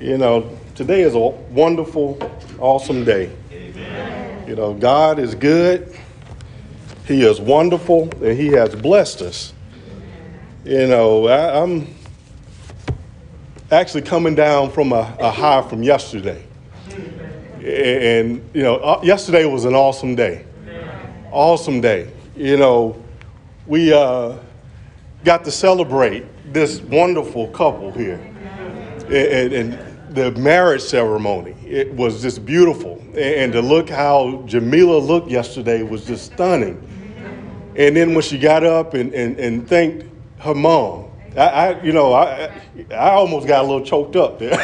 You know, today is a wonderful, awesome day. Amen. You know, God is good, He is wonderful, and He has blessed us. You know, I, am actually coming down from a, a high from yesterday. And, you know, uh, yesterday was an awesome day. Awesome day. You know, we uh, got to celebrate this wonderful couple here. And, and, the marriage ceremony, it was just beautiful. And to look how Jamila looked yesterday was just stunning. And then when she got up and, and, and thanked her mom, I, I you know, I, I almost got a little choked up there.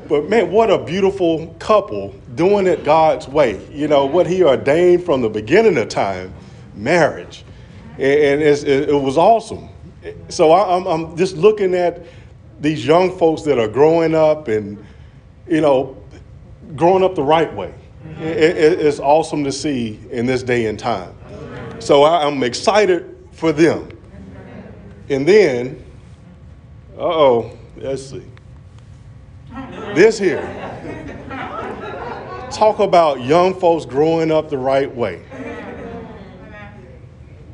but man, what a beautiful couple doing it God's way. You know, what He ordained from the beginning of time, marriage. And, it, it was awesome. So I, I'm, I'm just looking at these young folks that are growing up and, you know, growing up the right way. It, it, it's awesome to see in this day and time. So I, I'm excited for them. And then, uh oh, let's see. This here. Talk about young folks growing up the right way.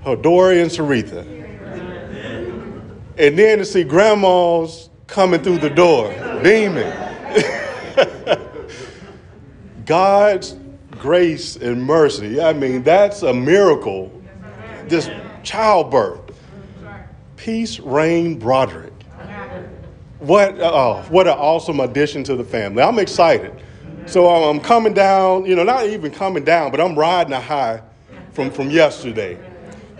Hodori and Saritha. And then to see grandmas coming through the door, beaming. God's grace and mercy. I mean, that's a miracle. This childbirth. Peace Rain Broderick. What, oh, what an awesome addition to the family. I'm excited. So I'm coming down, you know, not even coming down, but I'm riding a high from, from yesterday.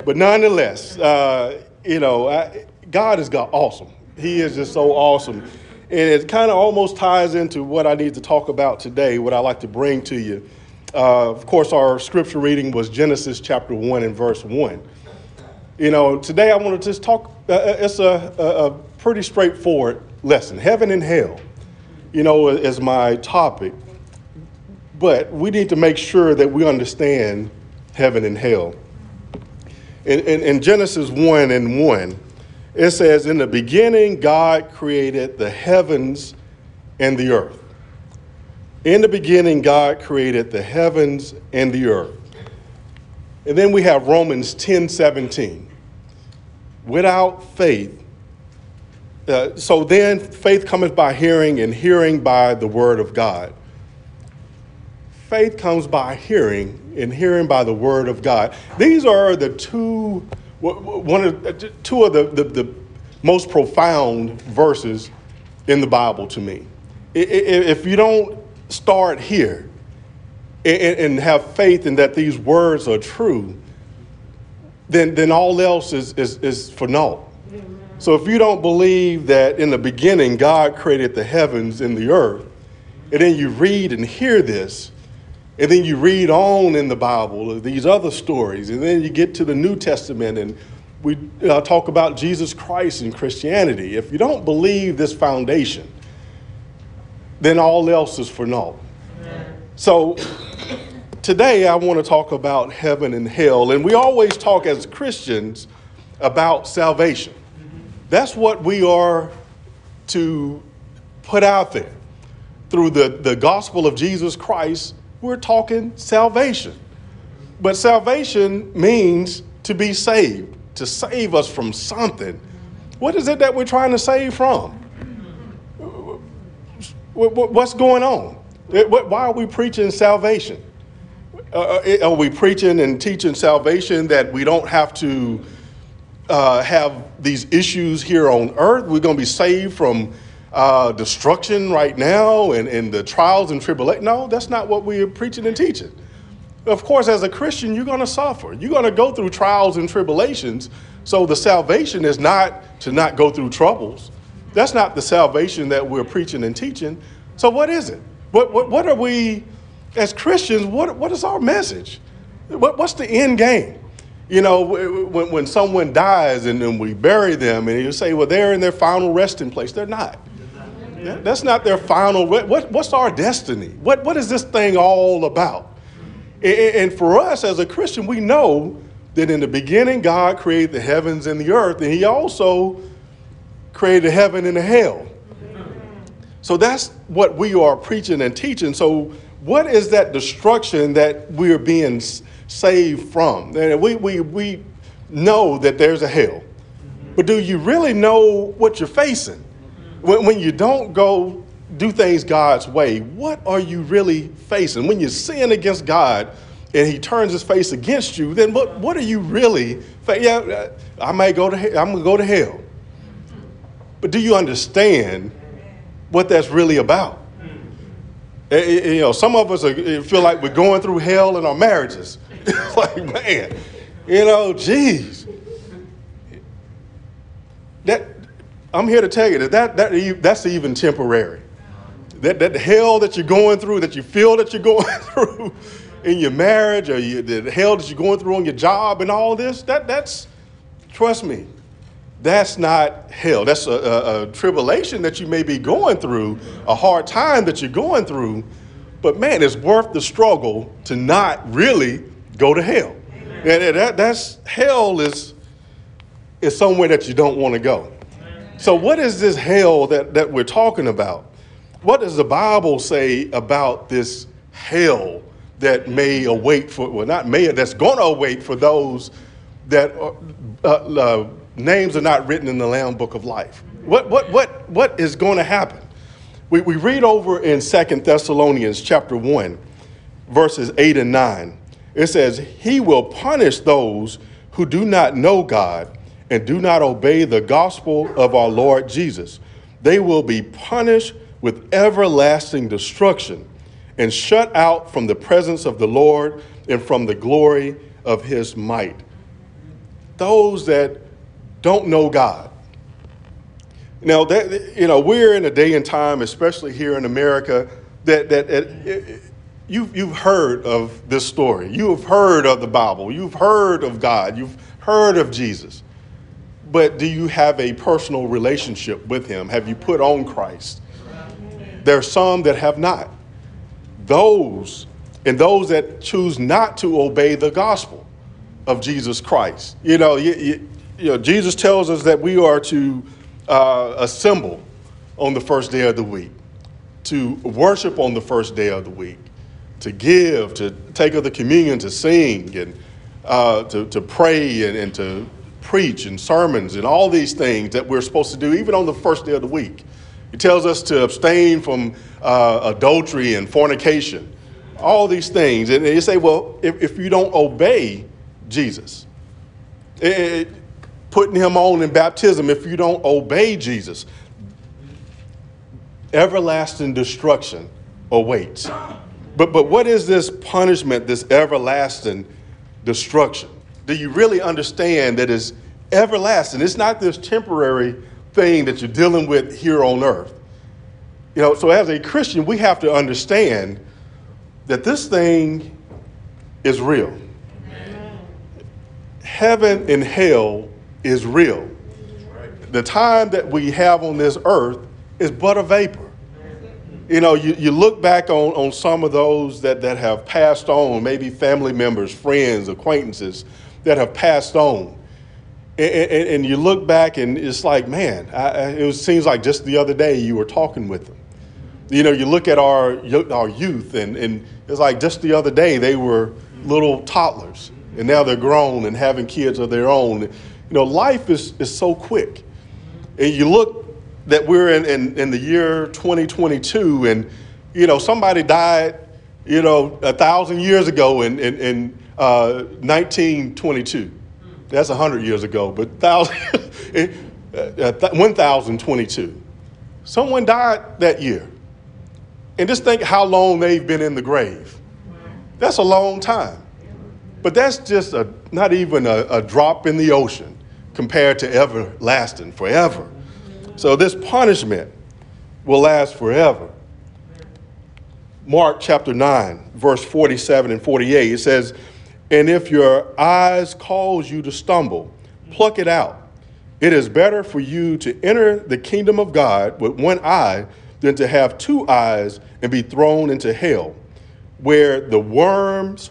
But nonetheless, uh, you know, I, God is God awesome. He is just so awesome. And it kind of almost ties into what I need to talk about today, what I like to bring to you. Uh, of course, our scripture reading was Genesis chapter 1 and verse 1. You know, today I want to just talk, uh, uh it's a, a, pretty straightforward lesson. Heaven and hell, you know, is my topic. But we need to make sure that we understand heaven and hell. In, in, in Genesis 1 and 1, it says, In the beginning, God created the heavens and the earth. In the beginning, God created the heavens and the earth. And then we have Romans 10 17. Without faith, uh, so then faith cometh by hearing, and hearing by the word of God. Faith comes by hearing, and hearing by the word of God. These are the two one of uh, two of the, the, the most profound verses in the Bible to me. If you don't start here and have faith in that these words are true, then, then all else is, is, is for naught. So if you don't believe that in the beginning God created the heavens and the earth, and then you read and hear this, and then you read on in the Bible these other stories, and then you get to the New Testament and we uh, talk about Jesus Christ and Christianity. If you don't believe this foundation, then all else is for naught. So today I want to talk about heaven and hell. And we always talk as Christians about salvation. That's what we are to put out there. Through the, the gospel of Jesus Christ, we're talking salvation. But salvation means to be saved, to save us from something. What is it that we're trying to save from? What's going on? Why are we preaching salvation? Uh, uh, are we preaching and teaching salvation that we don't have to uh, have these issues here on earth? We're going to be saved from uh, destruction right now and, and the trials and tribulation. No, that's not what we're preaching and teaching. Of course, as a Christian, you're going to suffer. You're going to go through trials and tribulations. So the salvation is not to not go through troubles. That's not the salvation that we're preaching and teaching. So what is it? What, what, what are we, as Christians, what, what is our message? What, what's the end game? You know, when, when someone dies and then we bury them and you say, well, they're in their final resting place. They're not. That's not their final. What, what's our destiny? What, what is this thing all about? And for us as a Christian, we know that in the beginning, God created the heavens and the earth, and He also created heaven and hell. So that's what we are preaching and teaching. So, what is that destruction that we're being saved from? And we, we, we know that there's a hell, but do you really know what you're facing? When, when you don't go do things God's way, what are you really facing? When you sin against God and He turns His face against you, then what, what are you really? facing? yeah, I might go to I'm gonna go to hell, but do you understand what that's really about? Eh, eh, eh, you know, some of us are, feel like we're going through hell in our marriages. like, man, you know, geez. That I'm here to tell you that, that, that that's even temporary. That, that hell that you're going through, that you feel that you're going through in your marriage, or you, the hell that you're going through on your job and all this, that, that's, trust me, that's not hell. That's a, a, a, tribulation that you may be going through, a hard time that you're going through. But man, it's worth the struggle to not really go to hell. Amen. And that, that's hell is, is somewhere that you don't want to go. So, what is this hell that, that we're talking about? What does the Bible say about this hell that may await for, well, not may, that's going to await for those that are, uh, uh, names are not written in the Lamb Book of Life? What, what, what, what is going to happen? We, we read over in Second Thessalonians chapter 1, verses 8 and 9. It says, He will punish those who do not know God and do not obey the gospel of our Lord Jesus, they will be punished with everlasting destruction and shut out from the presence of the Lord and from the glory of his might. Those that don't know God. Now, that, you know, we're in a day and time, especially here in America, that, that, that you've, you've heard of this story. You have heard of the Bible. You've heard of God. You've heard of Jesus but do you have a personal relationship with him? Have you put on Christ? There are some that have not. Those, and those that choose not to obey the gospel of Jesus Christ. You know, you, you, you know Jesus tells us that we are to uh, assemble on the first day of the week, to worship on the first day of the week, to give, to take of the communion, to sing, and uh, to, to pray, and, and to preach and sermons and all these things that we're supposed to do, even on the first day of the week. He tells us to abstain from uh, adultery and fornication, all these things. And you say, well, if, if you don't obey Jesus, it, putting him on in baptism, if you don't obey Jesus, everlasting destruction awaits. But, but what is this punishment, this everlasting destruction? Do you really understand that is everlasting? It's not this temporary thing that you're dealing with here on earth. You know, so as a Christian, we have to understand that this thing is real. Heaven and hell is real. The time that we have on this earth is but a vapor. You know, you, you look back on, on some of those that, that have passed on, maybe family members, friends, acquaintances, that have passed on. And, and, and you look back and it's like, man, I, it was, seems like just the other day you were talking with them. You know, you look at our, our youth and, and it's like just the other day they were little toddlers and now they're grown and having kids of their own. You know, life is, is so quick. And you look that we're in, in, in the year 2022 and, you know, somebody died, you know, a thousand years ago and, and, and 1922. Uh, That's 100 years ago, but 1022. Uh, Someone died that year. And just think how long they've been in the grave. That's a long time. But that's just a, not even a, a drop in the ocean compared to everlasting, forever. So this punishment will last forever. Mark chapter 9, verse 47 and 48, it says, and if your eyes cause you to stumble, pluck it out. It is better for you to enter the kingdom of God with one eye than to have two eyes and be thrown into hell, where the worms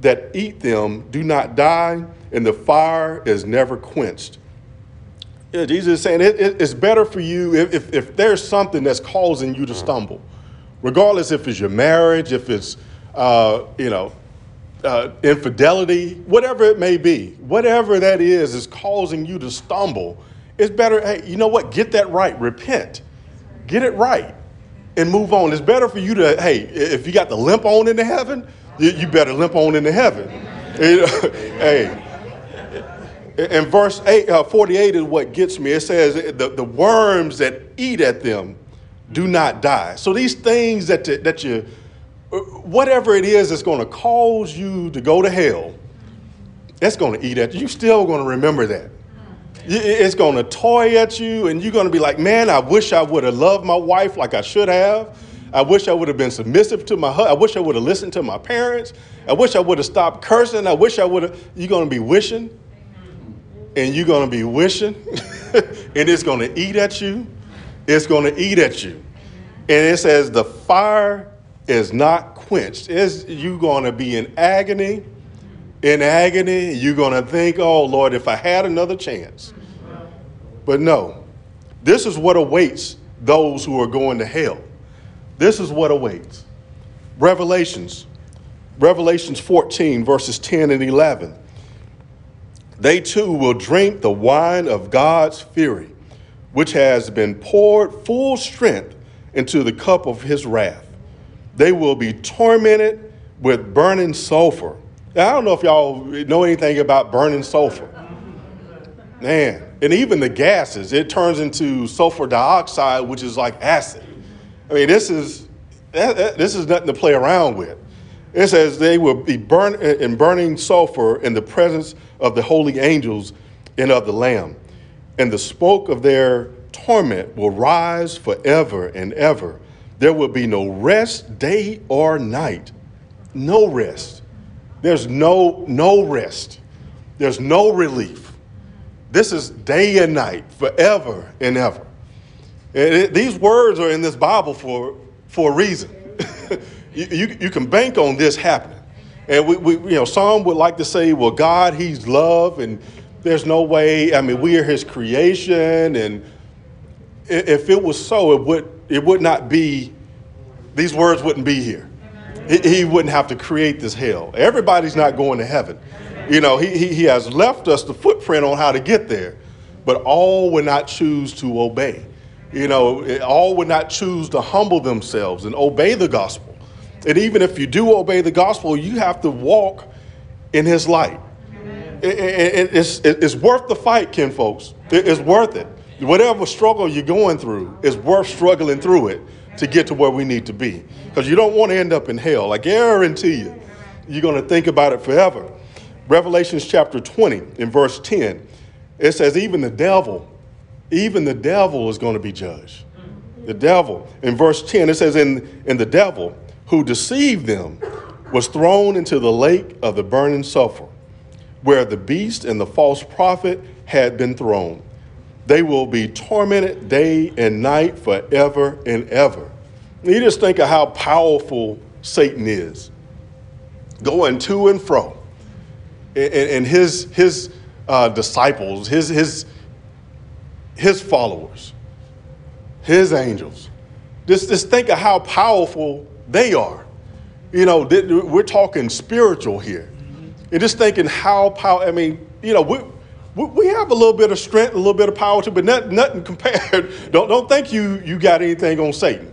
that eat them do not die and the fire is never quenched. Yeah, Jesus is saying it, it, it's better for you if, if, if, there's something that's causing you to stumble, regardless if it's your marriage, if it's, uh, you know, uh, infidelity, whatever it may be, whatever that is is causing you to stumble, it's better, hey, you know what? Get that right. Repent. Get it right and move on. It's better for you to, hey, if you got the limp on into heaven, you better limp on into heaven. hey, in verse eight, uh, 48 is what gets me. It says, the, the worms that eat at them do not die. So these things that, that you, whatever it is that's going to cause you to go to hell, it's going to eat at you. You're still going to remember that. It's going to toy at you, and you're going to be like, man, I wish I would have loved my wife like I should have. I wish I would have been submissive to my husband. I wish I would have listened to my parents. I wish I would have stopped cursing. I wish I would have. You're going to be wishing and you're going to be wishing, and it's going to eat at you. It's going to eat at you. And it says the fire is not quenched. Is you to be in agony, in agony. You're to think, oh Lord, if I had another chance. But no, this is what awaits those who are going to hell. This is what awaits. Revelations, Revelations 14, verses 10 and 11. They too will drink the wine of God's fury, which has been poured full strength into the cup of his wrath. They will be tormented with burning sulfur. Now, I don't know if y'all know anything about burning sulfur. Man, and even the gases, it turns into sulfur dioxide, which is like acid. I mean, this is this is nothing to play around with. It says they will be burned in burning sulfur in the presence of the holy angels and of the Lamb. And the smoke of their torment will rise forever and ever. There will be no rest, day or night. No rest. There's no no rest. There's no relief. This is day and night, forever and ever. And it, these words are in this Bible for, for a reason. you, you, you can bank on this happening. And we, we, you know, some would like to say, well, God, He's love, and there's no way. I mean, we are His creation, and if it was so, it would it would not be. These words wouldn't be here. He, he wouldn't have to create this hell. Everybody's not going to heaven. You know, he, he, he has left us the footprint on how to get there, but all would not choose to obey. You know, all would not choose to humble themselves and obey the gospel. And even if you do obey the gospel, you have to walk in his light. It, it, it's, it's worth the fight, kin folks. it's worth it. Whatever struggle you're going through, is worth struggling through it to get to where we need to be. Because you don't want to end up in hell. I guarantee you, you're going to think about it forever. Revelations chapter 20, in verse 10, it says, Even the devil, even the devil is going to be judged. The devil. In verse 10, it says, In, in the devil, who deceived them was thrown into the lake of the burning sulfur, where the beast and the false prophet had been thrown. They will be tormented day and night forever and ever. You just think of how powerful Satan is, going to and fro. And, his, his uh, disciples, his, his, his followers, his angels. Just, just think of how powerful they are. You know, we're talking spiritual here. And just thinking how power, I mean, you know, we, we have a little bit of strength, a little bit of power too, but not, nothing compared. Don't, don't think you, you got anything on Satan.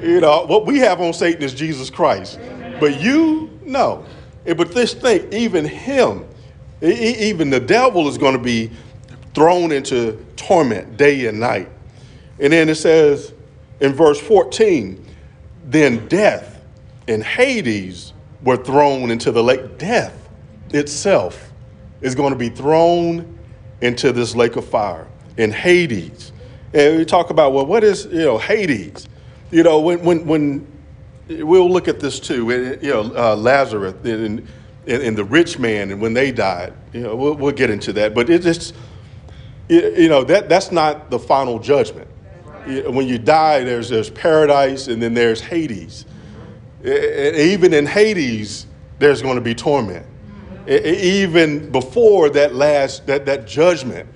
You know, what we have on Satan is Jesus Christ. But you, no. But this thing, even him, even the devil is going to be thrown into torment day and night. And then it says in verse 14, then death and Hades were thrown into the lake. Death itself is going to be thrown into this lake of fire in Hades. And we talk about, well, what is, you know, Hades? You know, when, when, when we'll look at this too, you know, uh, Lazarus and, and, and, the rich man, and when they died, you know, we'll, we'll get into that. But it's just, you know, that, that's not the final judgment when you die, there's, there's paradise and then there's Hades. Even in Hades, there's going to be torment. Even before that last, that, that judgment,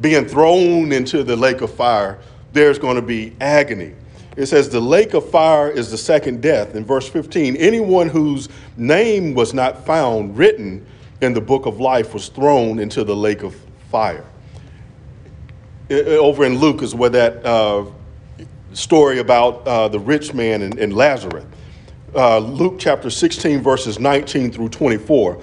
being thrown into the lake of fire, there's going to be agony. It says, The lake of fire is the second death. In verse 15, anyone whose name was not found written in the book of life was thrown into the lake of fire. Over in Luke is where that uh, story about uh, the rich man and, and Lazarus. Uh, Luke chapter 16, verses 19 through 24.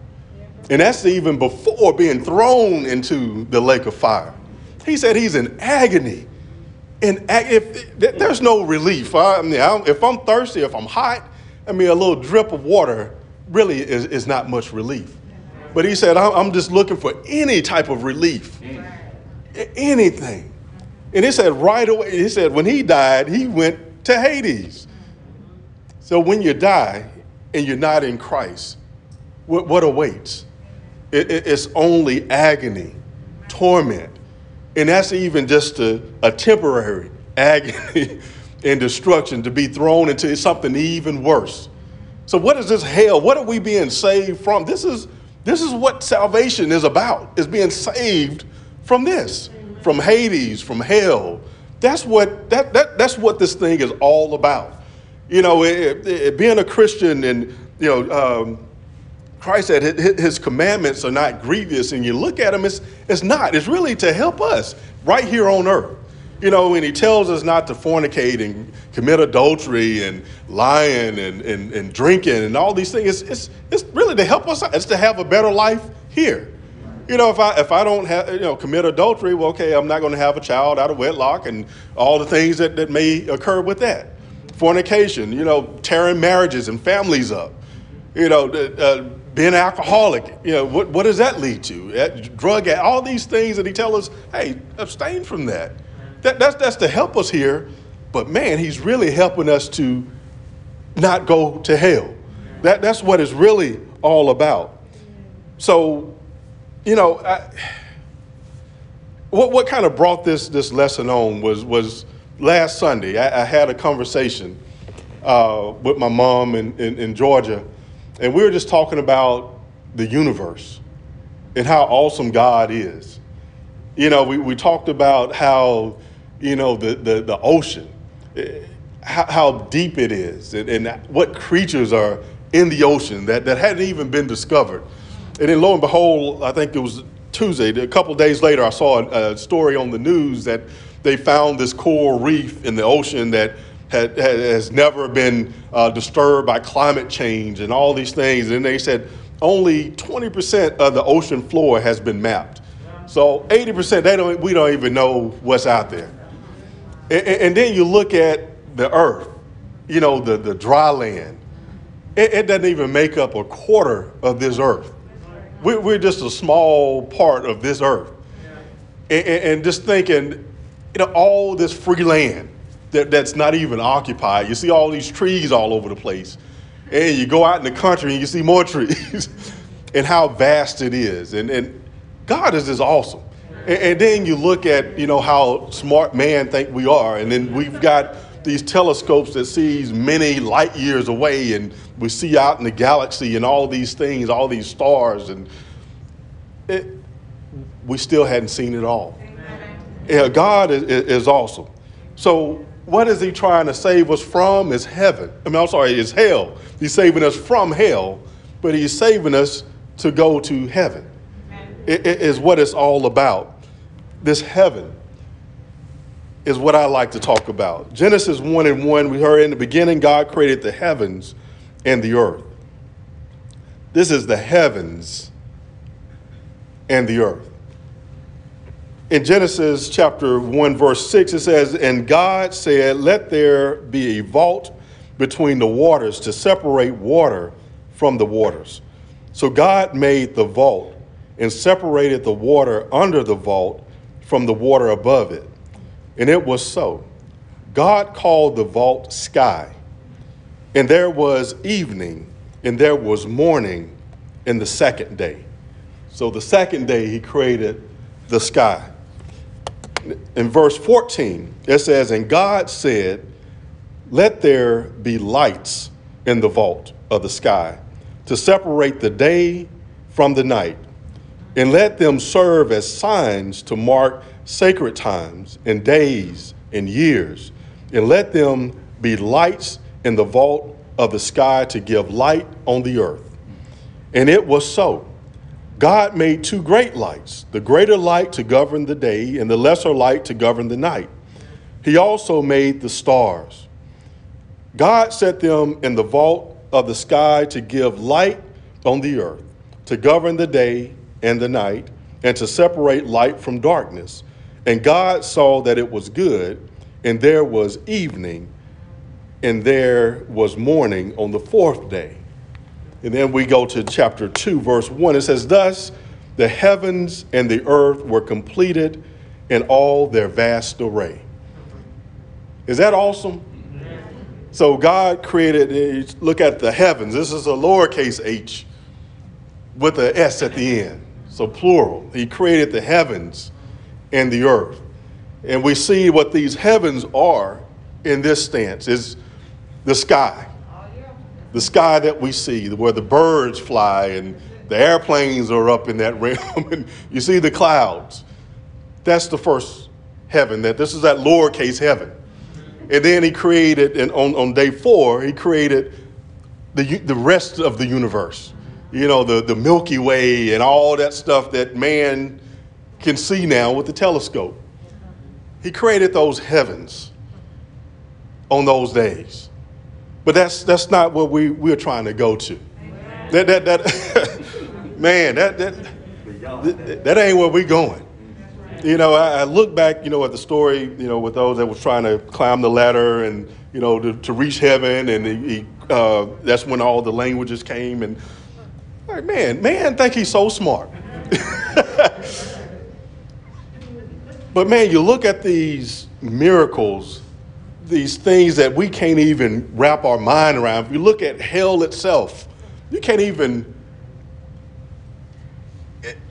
And that's even before being thrown into the lake of fire. He said he's in agony. And if, there's no relief. I mean, if I'm thirsty, if I'm hot, I mean, a little drip of water really is, is not much relief. But he said, I'm just looking for any type of relief, anything. And he said, right away, he said, when he died, he went to Hades. So when you die and you're not in Christ, what, what awaits? It, it, it's only agony, torment. And that's even just a, a temporary agony and destruction to be thrown into something even worse. So what is this hell? What are we being saved from? This is this is what salvation is about. Is being saved from this, from Hades, from hell. That's what that, that that's what this thing is all about. You know, it, it, being a Christian and you know, um, Christ said his commandments are not grievous, and you look at them, it's it's not. It's really to help us right here on earth. You know, when he tells us not to fornicate and commit adultery and lying and, and, and drinking and all these things, it's, it's, it's really to help us. It's to have a better life here. You know, if I if I don't have you know commit adultery, well, okay, I'm not going to have a child out of wedlock and all the things that, that may occur with that. Fornication, you know, tearing marriages and families up. You know, uh, being alcoholic, you know, what, what does that lead to? Drug, all these things that he tells us, hey, abstain from that. That, that's, that's to help us here, but man, he's really helping us to not go to hell. That, that's what it's really all about. So, you know, I, what, what kind of brought this, this lesson on was, was last Sunday. I, I had a conversation uh, with my mom in, in, in Georgia, and we were just talking about the universe and how awesome God is. You know, we, we talked about how you know, the, the, the ocean, eh, how, how deep it is, and, and, what creatures are in the ocean that, that hadn't even been discovered. And then lo and behold, I think it was Tuesday, a couple days later, I saw a, a, story on the news that they found this coral reef in the ocean that had, has never been uh, disturbed by climate change and all these things. And they said only 20% of the ocean floor has been mapped. So 80%, they don't, we don't even know what's out there. And, and then you look at the earth, you know, the, the dry land. It, it doesn't even make up a quarter of this earth. We, we're just a small part of this earth. And, and just thinking, you know, all this free land that, that's not even occupied. You see all these trees all over the place. And you go out in the country and you see more trees and how vast it is. And, and God is just awesome. And, and then you look at, you know, how smart man think we are. And then we've got these telescopes that sees many light years away and we see out in the galaxy and all these things, all these stars, and it, we still hadn't seen it all. Yeah, God is, is, awesome. So what is he trying to save us from is heaven. I mean, I'm sorry, is hell. He's saving us from hell, but he's saving us to go to heaven. It, it is what it's all about this heaven. is what I like to talk about. Genesis 1 and 1, we heard in the beginning, God created the heavens and the earth. This is the heavens and the earth. In Genesis chapter 1, verse 6, it says, And God said, Let there be a vault between the waters to separate water from the waters. So God made the vault and separated the water under the vault from the water above it. And it was so. God called the vault sky. And there was evening, and there was morning in the second day. So the second day, he created the sky. In verse 14, it says, And God said, Let there be lights in the vault of the sky to separate the day from the night, and let them serve as signs to mark sacred times and days and years, and let them be lights in the vault of the sky to give light on the earth. And it was so. God made two great lights the greater light to govern the day, and the lesser light to govern the night. He also made the stars. God set them in the vault of the sky to give light on the earth, to govern the day and the night, and to separate light from darkness. And God saw that it was good, and there was evening, and there was morning on the fourth day. And then we go to chapter 2, verse 1. It says, Thus the heavens and the earth were completed in all their vast array. Is that awesome? So God created, eh, look at the heavens. This is a lowercase h with an S at the end. So plural. He created the heavens and the earth. And we see what these heavens are in this stance is the sky. The sky that we see, where the birds fly and the airplanes are up in that realm, and you see the clouds. That's the first heaven. That this is that lowercase heaven. And then he created, and on, on day four, he created the, the rest of the universe. You know, the, the Milky Way and all that stuff that man can see now with the telescope. He created those heavens on those days. But that's, that's not what we, we're trying to go to. That, that, that, man, that, that, that, ain't where we're going. You know, I, I, look back, you know, at the story, you know, with those that was trying to climb the ladder and, you know, to, to reach heaven. And he, he, uh, that's when all the languages came. And, like, man, man, think he's so smart. But man, you look at these miracles, these things that we can't even wrap our mind around. If you look at hell itself, you can't even,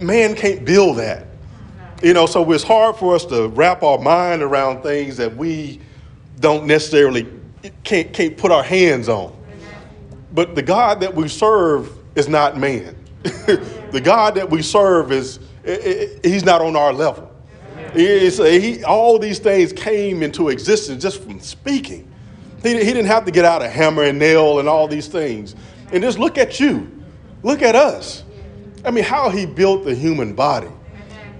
man can't build that. You know, so it's hard for us to wrap our mind around things that we don't necessarily can't, can't put our hands on. But the God that we serve is not man. the God that we serve is, he's not on our level. He, all these things came into existence just from speaking. He, he didn't have to get out a hammer and nail and all these things. And just look at you. Look at us. I mean, how he built the human body.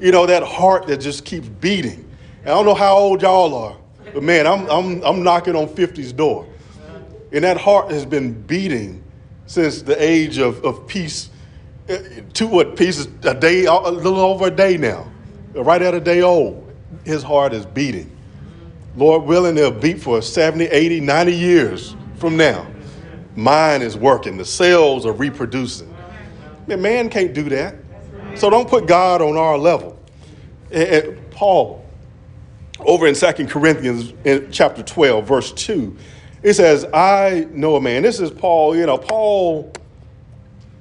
You know, that heart that just keeps beating. And I don't know how old y'all are, but man, I'm, I'm, I'm knocking on 50's door. And that heart has been beating since the age of, of peace. Uh, two what pieces a day, a little over a day now right at a day old, his heart is beating. Lord willing, they'll beat for 70, 80, 90 years from now. Mine is working, the cells are reproducing. Man, man can't do that. So don't put God on our level. And Paul, over in Second Corinthians in chapter 12, verse 2, it says, I know a man. This is Paul, you know, Paul,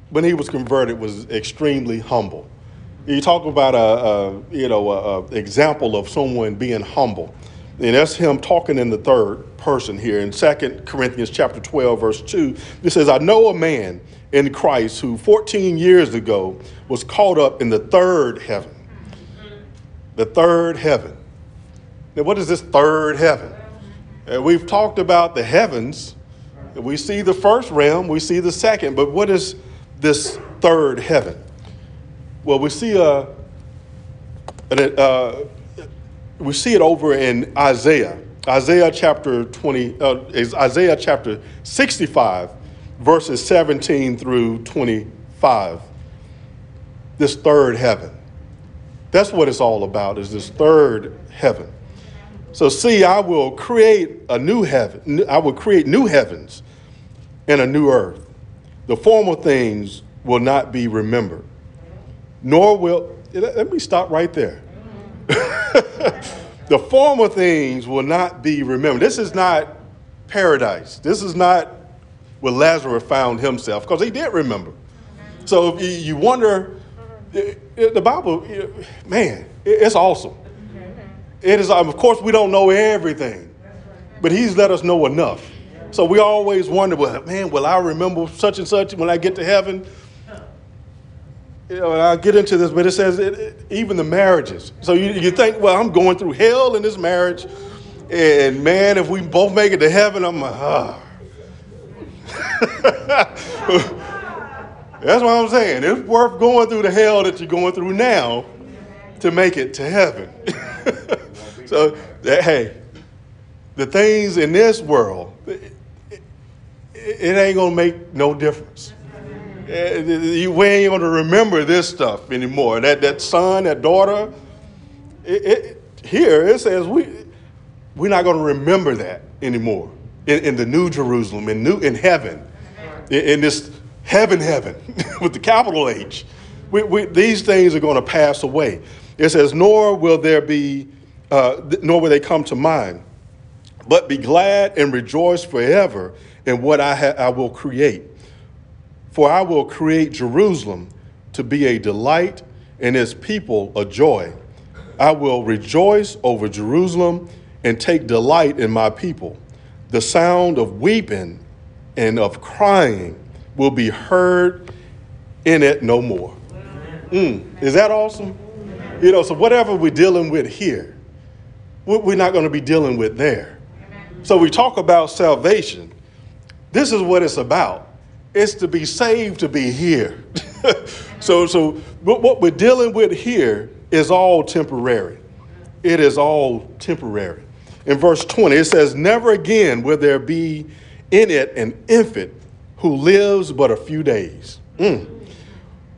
when he was converted, was extremely humble. You talk about a, a you know a, a example of someone being humble, and that's him talking in the third person here in Second Corinthians chapter 12, verse 2. It says, I know a man in Christ who 14 years ago was caught up in the third heaven. The third heaven. Now, what is this third heaven? And we've talked about the heavens. We see the first realm, we see the second, but what is this third heaven? Well, we see a, a, we see it over in Isaiah. Isaiah chapter 20, uh, is Isaiah chapter 65, verses 17 through 25. This third heaven. That's what it's all about, is this third heaven. So see, I will create a new heaven. I will create new heavens and a new earth. The former things will not be remembered, nor will, let me stop right there. the former things will not be remembered. This is not paradise. This is not where Lazarus found himself, because he did remember. So if you wonder, the Bible, man, it's awesome. It is, of course, we don't know everything, but He's let us know enough. So we always wonder, well, man, will I remember such and such when I get to heaven? You know, I'll get into this, but it says it, it, even the marriages. So you, you think, well, I'm going through hell in this marriage, and man, if we both make it to heaven, I'm like, ah. That's what I'm saying. It's worth going through the hell that you're going through now to make it to heaven. so, hey, the things in this world, it, it ain't going to make no difference. Eh, we ain't going to remember this stuff anymore. That, that son, that daughter, it, it, here it says we, we're not going to remember that anymore in, in, the new Jerusalem, in, new, in heaven, in, in this heaven, heaven, with the capital H. We, we, these things are going to pass away. It says, nor will there be, uh, nor will they come to mind, but be glad and rejoice forever in what I, ha- I will create. For I will create Jerusalem to be a delight and its people a joy. I will rejoice over Jerusalem and take delight in my people. The sound of weeping and of crying will be heard in it no more. Mm. Is that awesome? You know, so whatever we're dealing with here, we're not going to be dealing with there. So we talk about salvation. This is what it's about. It's to be saved to be here. so, so what we're dealing with here is all temporary. It is all temporary. In verse 20, it says, Never again will there be in it an infant who lives but a few days, mm.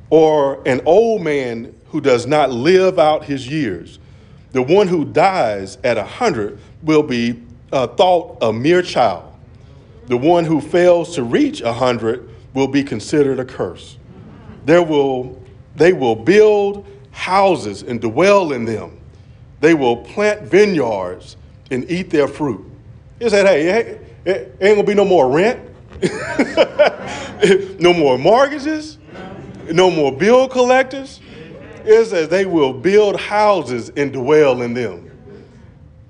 or an old man who does not live out his years. The one who dies at a hundred will be uh, thought a mere child. The one who fails to reach a hundred will be considered a curse. There will, they will build houses and dwell in them. They will plant vineyards and eat their fruit. He said, hey, it ain't gonna be no more rent. no more mortgages, no more bill collectors. It says they will build houses and dwell in them.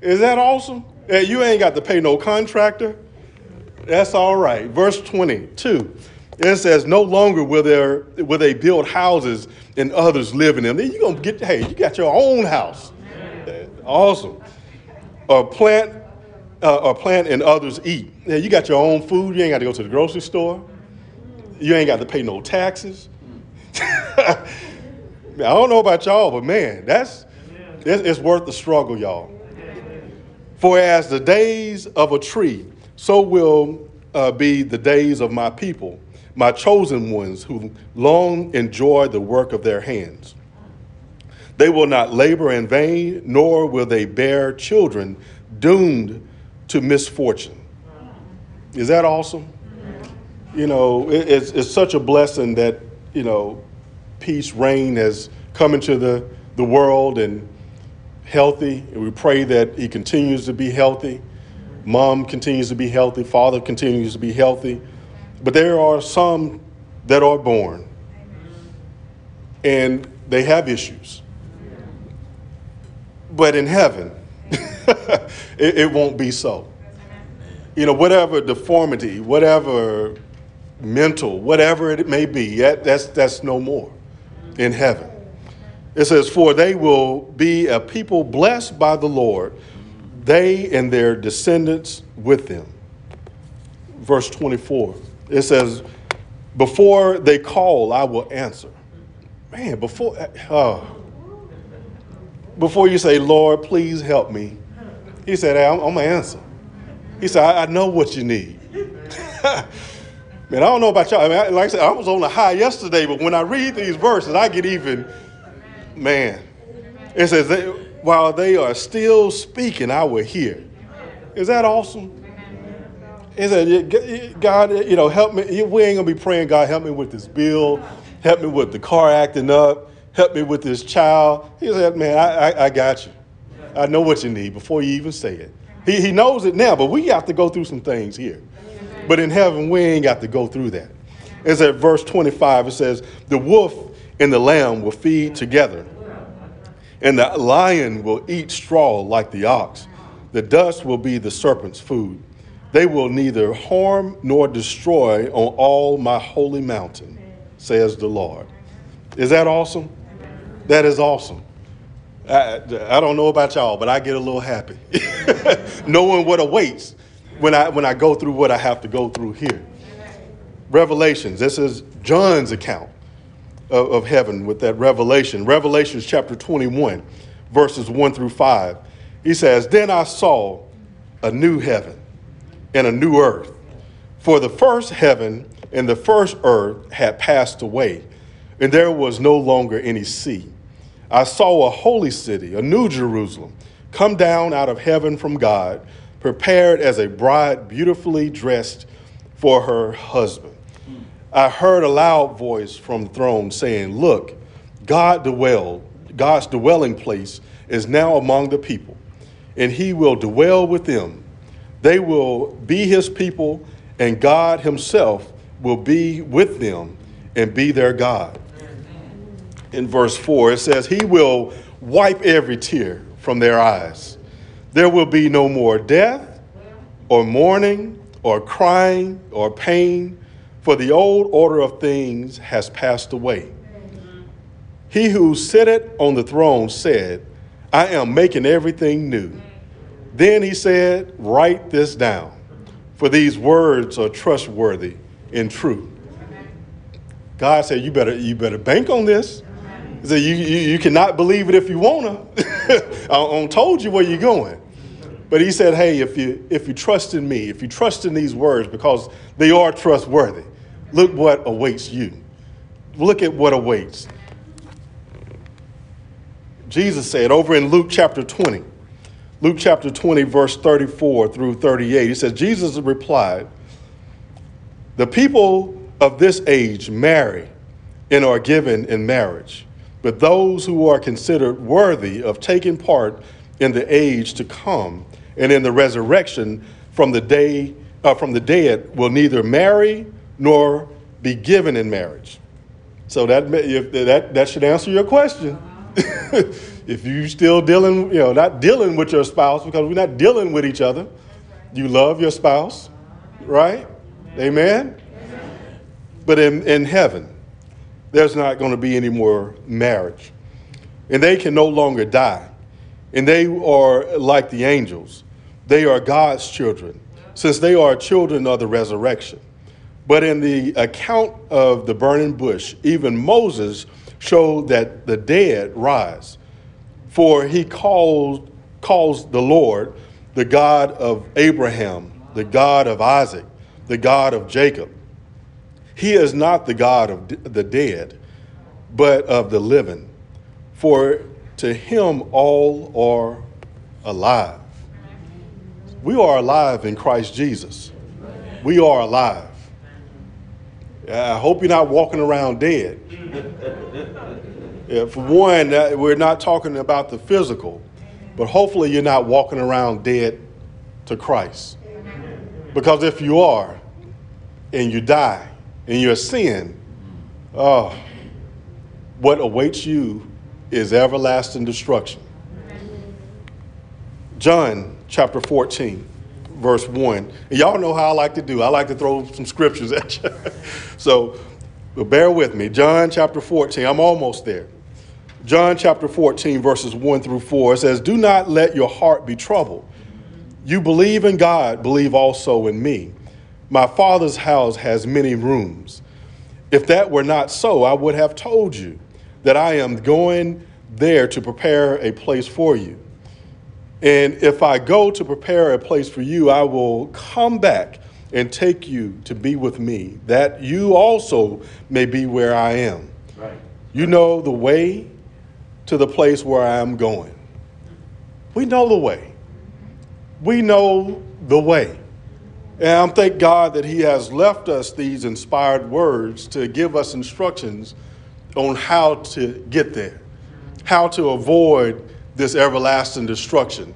Is that awesome? You ain't got to pay no contractor. That's all right. Verse 22. It says, No longer will, there, will they build houses and others live in them. Then you're going to get, hey, you got your own house. Awesome. Or plant uh, or plant and others eat. Yeah, you got your own food. You ain't got to go to the grocery store. You ain't got to pay no taxes. I don't know about y'all, but man, that's it's, it's worth the struggle, y'all. For as the days of a tree, so will uh, be the days of my people, my chosen ones who long enjoy the work of their hands. They will not labor in vain, nor will they bear children doomed to misfortune. Is that awesome? You know, it, it's, it's such a blessing that, you know, peace, reign has come into the, the world and healthy. And we pray that he continues to be healthy. Mom continues to be healthy. Father continues to be healthy. But there are some that are born and they have issues. But in heaven, it, it won't be so. You know, whatever deformity, whatever mental, whatever it may be, that, that's, that's no more in heaven. It says, For they will be a people blessed by the Lord, they and their descendants with them. Verse 24, it says, Before they call, I will answer. Man, before, uh, before you say, Lord, please help me, he said, hey, I'm, I'm going to answer. He said, I, I, know what you need. Man, I don't know about y'all. I mean, like I said, I was on a high yesterday, but when I read these verses, I get even, man. It says, while they are still speaking, I will hear. Is that awesome? He said, God, you know, help me. We ain't to be praying, God, help me with this bill. Help me with the car acting up. Help me with this child. He said, man, I, I, I got you. I know what you need before you even say it. He, he knows it now, but we have to go through some things here. But in heaven, we ain't got to go through that. It's at verse 25. It says, The wolf and the lamb will feed together, and the lion will eat straw like the ox. The dust will be the serpent's food. They will neither harm nor destroy on all my holy mountain, says the Lord. Is that awesome? That is awesome. I, I don't know about y'all, but I get a little happy knowing what awaits when I, when I go through what I have to go through here. Revelations, this is John's account of, of heaven with that revelation. Revelations chapter 21, verses 1 through 5. He says, Then I saw a new heaven and a new earth. For the first heaven and the first earth had passed away, and there was no longer any sea. I saw a holy city, a new Jerusalem, come down out of heaven from God, prepared as a bride beautifully dressed for her husband. I heard a loud voice from the throne saying, Look, God dwell, God's dwelling place is now among the people, and he will dwell with them. They will be his people, and God himself will be with them and be their God in verse 4. It says, He will wipe every tear from their eyes. There will be no more death, or mourning, or crying, or pain, for the old order of things has passed away. He who sitteth on the throne said, I am making everything new. Then he said, Write this down, for these words are trustworthy and true. God said, You better, you better bank on this. He said, you, you, you cannot believe it if you want to. I, I told you where you're going. But he said, hey, if you, if you trust in me, if you trust in these words because they are trustworthy, look what awaits you. Look at what awaits. Jesus said over in Luke chapter 20, Luke chapter 20, verse 34 through 38, he says, Jesus replied, The people of this age marry and are given in marriage but those who are considered worthy of taking part in the age to come and in the resurrection from the day uh, from the dead will neither marry nor be given in marriage. So that that that should answer your question. if you still dealing, you know, not dealing with your spouse because we're not dealing with each other. You love your spouse, right? Amen. But in, in heaven, there's not going to be any more marriage. And they can no longer die. And they are like the angels. They are God's children, since they are children of the resurrection. But in the account of the burning bush, even Moses showed that the dead rise. For he calls, calls the Lord the God of Abraham, the God of Isaac, the God of Jacob. He is not the God of the dead, but of the living. For to him all are alive. We are alive in Christ Jesus. We are alive. I hope you're not walking around dead. Yeah, for one, we're not talking about the physical, but hopefully you're not walking around dead to Christ. Because if you are and you die, and you're sin, oh, what awaits you is everlasting destruction. John chapter 14, verse 1. And y'all know how I like to do. I like to throw some scriptures at you. so but bear with me. John chapter 14, I'm almost there. John chapter 14, verses 1 through 4 says, Do not let your heart be troubled. You believe in God, believe also in me. My Father's house has many rooms. If that were not so, I would have told you that I am going there to prepare a place for you. And if I go to prepare a place for you, I will come back and take you to be with me, that you also may be where I am. Right. You know the way to the place where I am going. We know the way. We know the way. And I'm thank God that He has left us these inspired words to give us instructions on how to get there, how to avoid this everlasting destruction,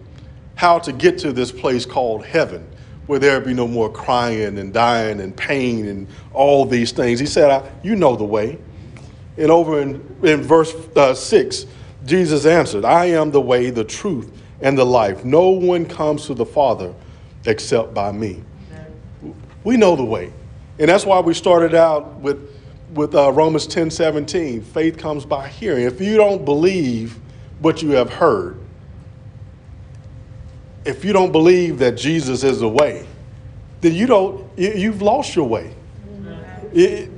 how to get to this place called heaven, where there be no more crying and dying and pain and all these things. He said, You know the way. And over in, in verse uh, 6, Jesus answered, I am the way, the truth, and the life. No one comes to the Father except by me. We know the way. And that's why we started out with, with uh, Romans 10 17. Faith comes by hearing. If you don't believe what you have heard, if you don't believe that Jesus is the way, then you don't, you've lost your way. It,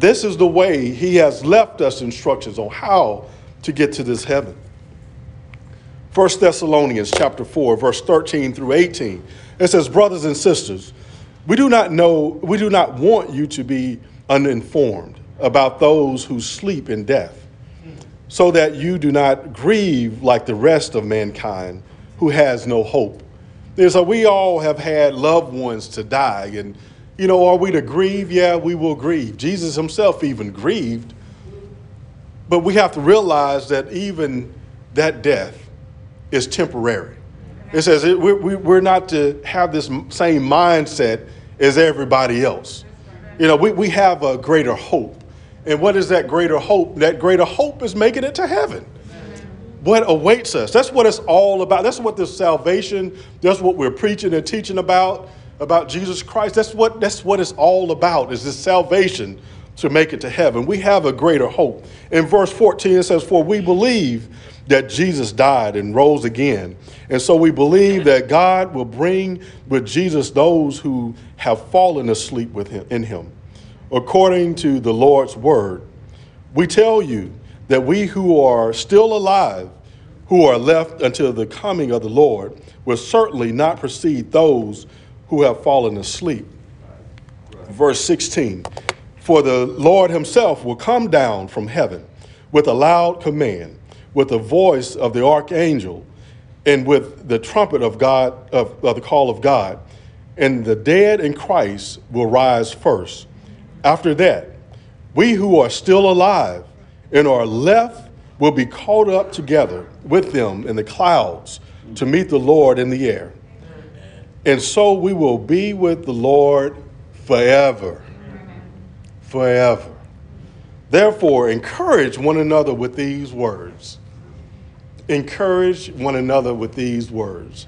this is the way he has left us instructions on how to get to this heaven. 1 Thessalonians chapter 4, verse 13 through 18. It says, Brothers and sisters, we do not know, we do not want you to be uninformed about those who sleep in death, so that you do not grieve like the rest of mankind who has no hope. There's a, we all have had loved ones to die, and you know, are we to grieve? Yeah, we will grieve. Jesus himself even grieved. But we have to realize that even that death is temporary. It says it, we, we, we're not to have this same mindset as everybody else. You know, we, we have a greater hope. And what is that greater hope? That greater hope is making it to heaven. What awaits us? That's what it's all about. That's what this salvation, that's what we're preaching and teaching about, about Jesus Christ. That's what, that's what it's all about, is this salvation to make it to heaven. We have a greater hope. In verse 14, it says, For we believe that Jesus died and rose again. And so we believe that God will bring with Jesus those who have fallen asleep with him, in him. According to the Lord's word, we tell you that we who are still alive, who are left until the coming of the Lord, will certainly not precede those who have fallen asleep. Verse 16 For the Lord himself will come down from heaven with a loud command with the voice of the archangel and with the trumpet of God, of, of the call of God. And the dead in Christ will rise first. After that, we who are still alive and are left will be caught up together with them in the clouds to meet the Lord in the air. And so we will be with the Lord forever. Forever. Therefore, encourage one another with these words encourage one another with these words.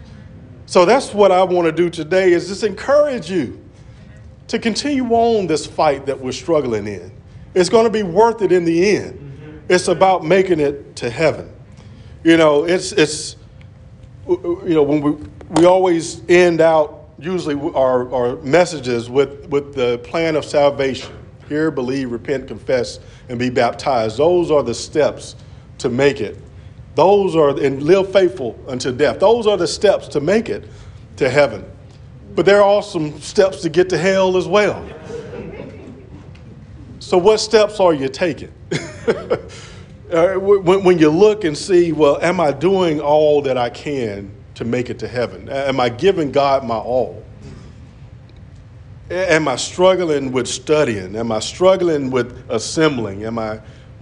So that's what I want to do today is just encourage you to continue on this fight that we're struggling in. It's going to be worth it in the end. Mm-hmm. It's about making it to heaven. You know, it's it's you know when we we always end out usually our, our messages with with the plan of salvation. Hear, believe, repent, confess, and be baptized. Those are the steps to make it those are, and live faithful unto death. Those are the steps to make it to heaven. But there are some steps to get to hell as well. So, what steps are you taking? Uh, when, you look and see, well, am I doing all that I can to make it to heaven? Am I giving God my all? Am I struggling with studying? Am I struggling with assembling? Am I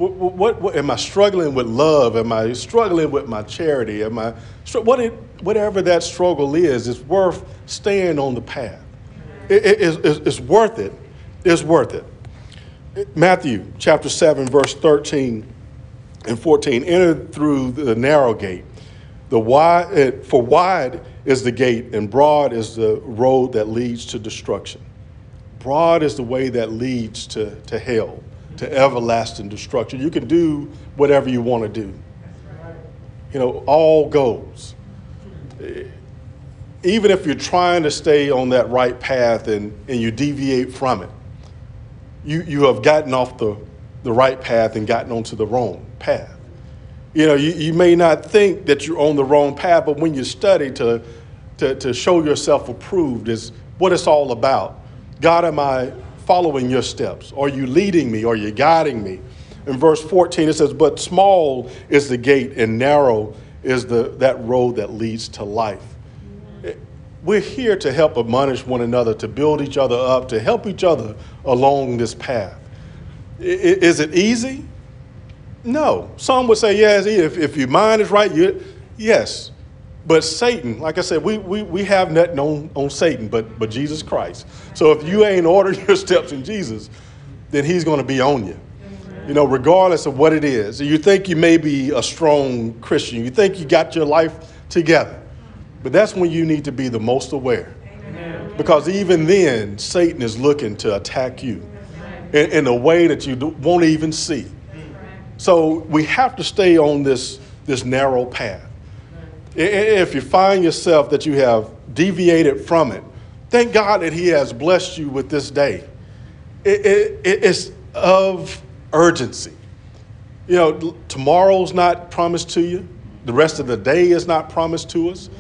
what, what, what, am I struggling with love? Am I struggling with my charity? Am I what it, whatever that struggle is? It's worth staying on the path. It, it, it's, it's worth it. It's worth it. Matthew chapter seven, verse thirteen and fourteen. Enter through the narrow gate. The wide, eh, for wide is the gate, and broad is the road that leads to destruction. Broad is the way that leads to, to hell to everlasting destruction. You can do whatever you want to do. You know, all goes. Even if you're trying to stay on that right path and, and you deviate from it, you, you have gotten off the, the right path and gotten onto the wrong path. You know, you, you may not think that you're on the wrong path, but when you study to, to, to show yourself approved is what it's all about. God, am I following your steps? Are you leading me? Are you guiding me? In verse 14, it says, But small is the gate and narrow is the, that road that leads to life. We're here to help admonish one another, to build each other up, to help each other along this path. Is it easy? No. Some would say, yes, if, if your mind is right, you, yes. But Satan, like I said, we, we, we have nothing on, on Satan but, but Jesus Christ. So if you ain't ordered your steps in Jesus, then he's going to be on you. You know, regardless of what it is. You think you may be a strong Christian. You think you got your life together. But that's when you need to be the most aware. Because even then, Satan is looking to attack you in, in a way that you won't even see. So we have to stay on this, this narrow path. If you find yourself that you have deviated from it, thank God that He has blessed you with this day. It, it, it's of urgency. You know, tomorrow's not promised to you, the rest of the day is not promised to us.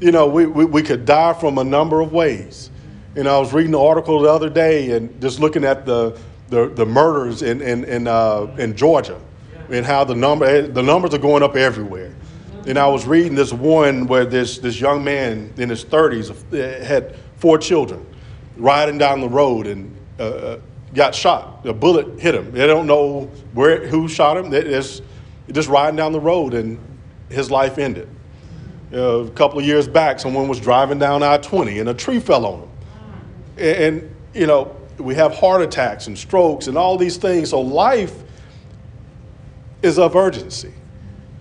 You know, we, we, we could die from a number of ways. You know, I was reading an article the other day and just looking at the, the, the murders in, in, in, uh, in Georgia and how the, number, the numbers are going up everywhere. And I was reading this one where this, this young man in his 30s uh, had four children riding down the road and uh, uh, got shot. A bullet hit him. They don't know where, who shot him. It's just riding down the road and his life ended. A couple of years back, someone was driving down I 20 and a tree fell on him. And, and, you know, we have heart attacks and strokes and all these things. So life is of urgency.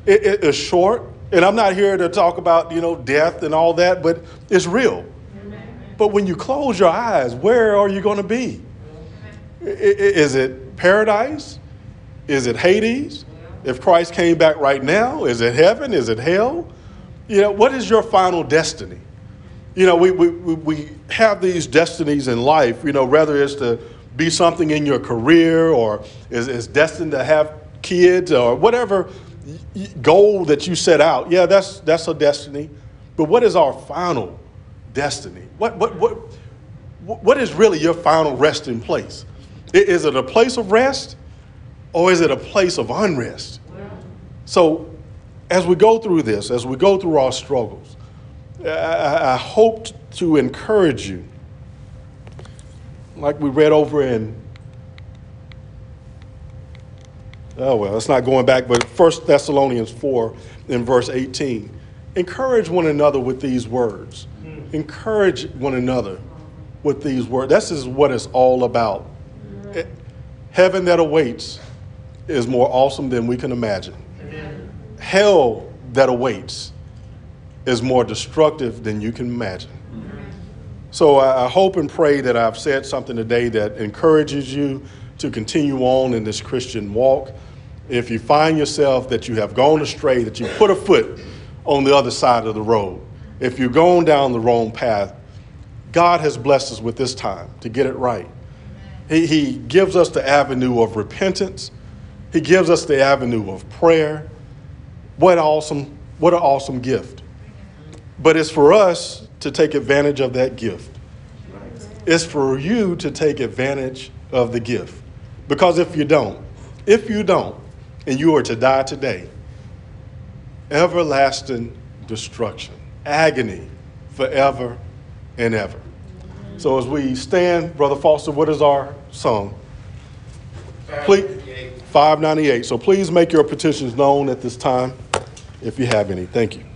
It is short, and I'm not here to talk about, you know, death and all that, but it's real. But when you close your eyes, where are you going to be? Is it paradise? Is it Hades? If Christ came back right now, is it heaven? Is it hell? You know, what is your final destiny? You know, we, we, we have these destinies in life, you know, whether it's to be something in your career or is, is destined to have kids or whatever goal that you set out. Yeah, that's, that's a destiny. But what is our final destiny? What, what, what, what is really your final resting place? Is it a place of rest or is it a place of unrest? So as we go through this, as we go through our struggles, I, I hope to encourage you, like we read over in, oh well, it's not going back, but 1 Thessalonians 4 in verse 18. Encourage one another with these words. Hmm. Encourage one another with these words. This is what it's all about. Eh, heaven that awaits is more awesome than we can imagine hell that awaits is more destructive than you can imagine. Hmm. So I hope and pray that I've said something today that encourages you to continue on in this Christian walk. If you find yourself that you have gone astray, that you put a foot on the other side of the road, if you're going down the wrong path, God has blessed us with this time to get it right. He, he gives us the avenue of repentance. He gives us the avenue of prayer. What awesome, what an awesome gift. But it's for us to take advantage of that gift. It's for you to take advantage of the gift. Because if you don't, if you don't, and you are to die today, everlasting destruction, agony forever and ever. So as we stand, Brother Foster, what is our song? Please, 598. So please make your petitions known at this time if you have any. Thank you.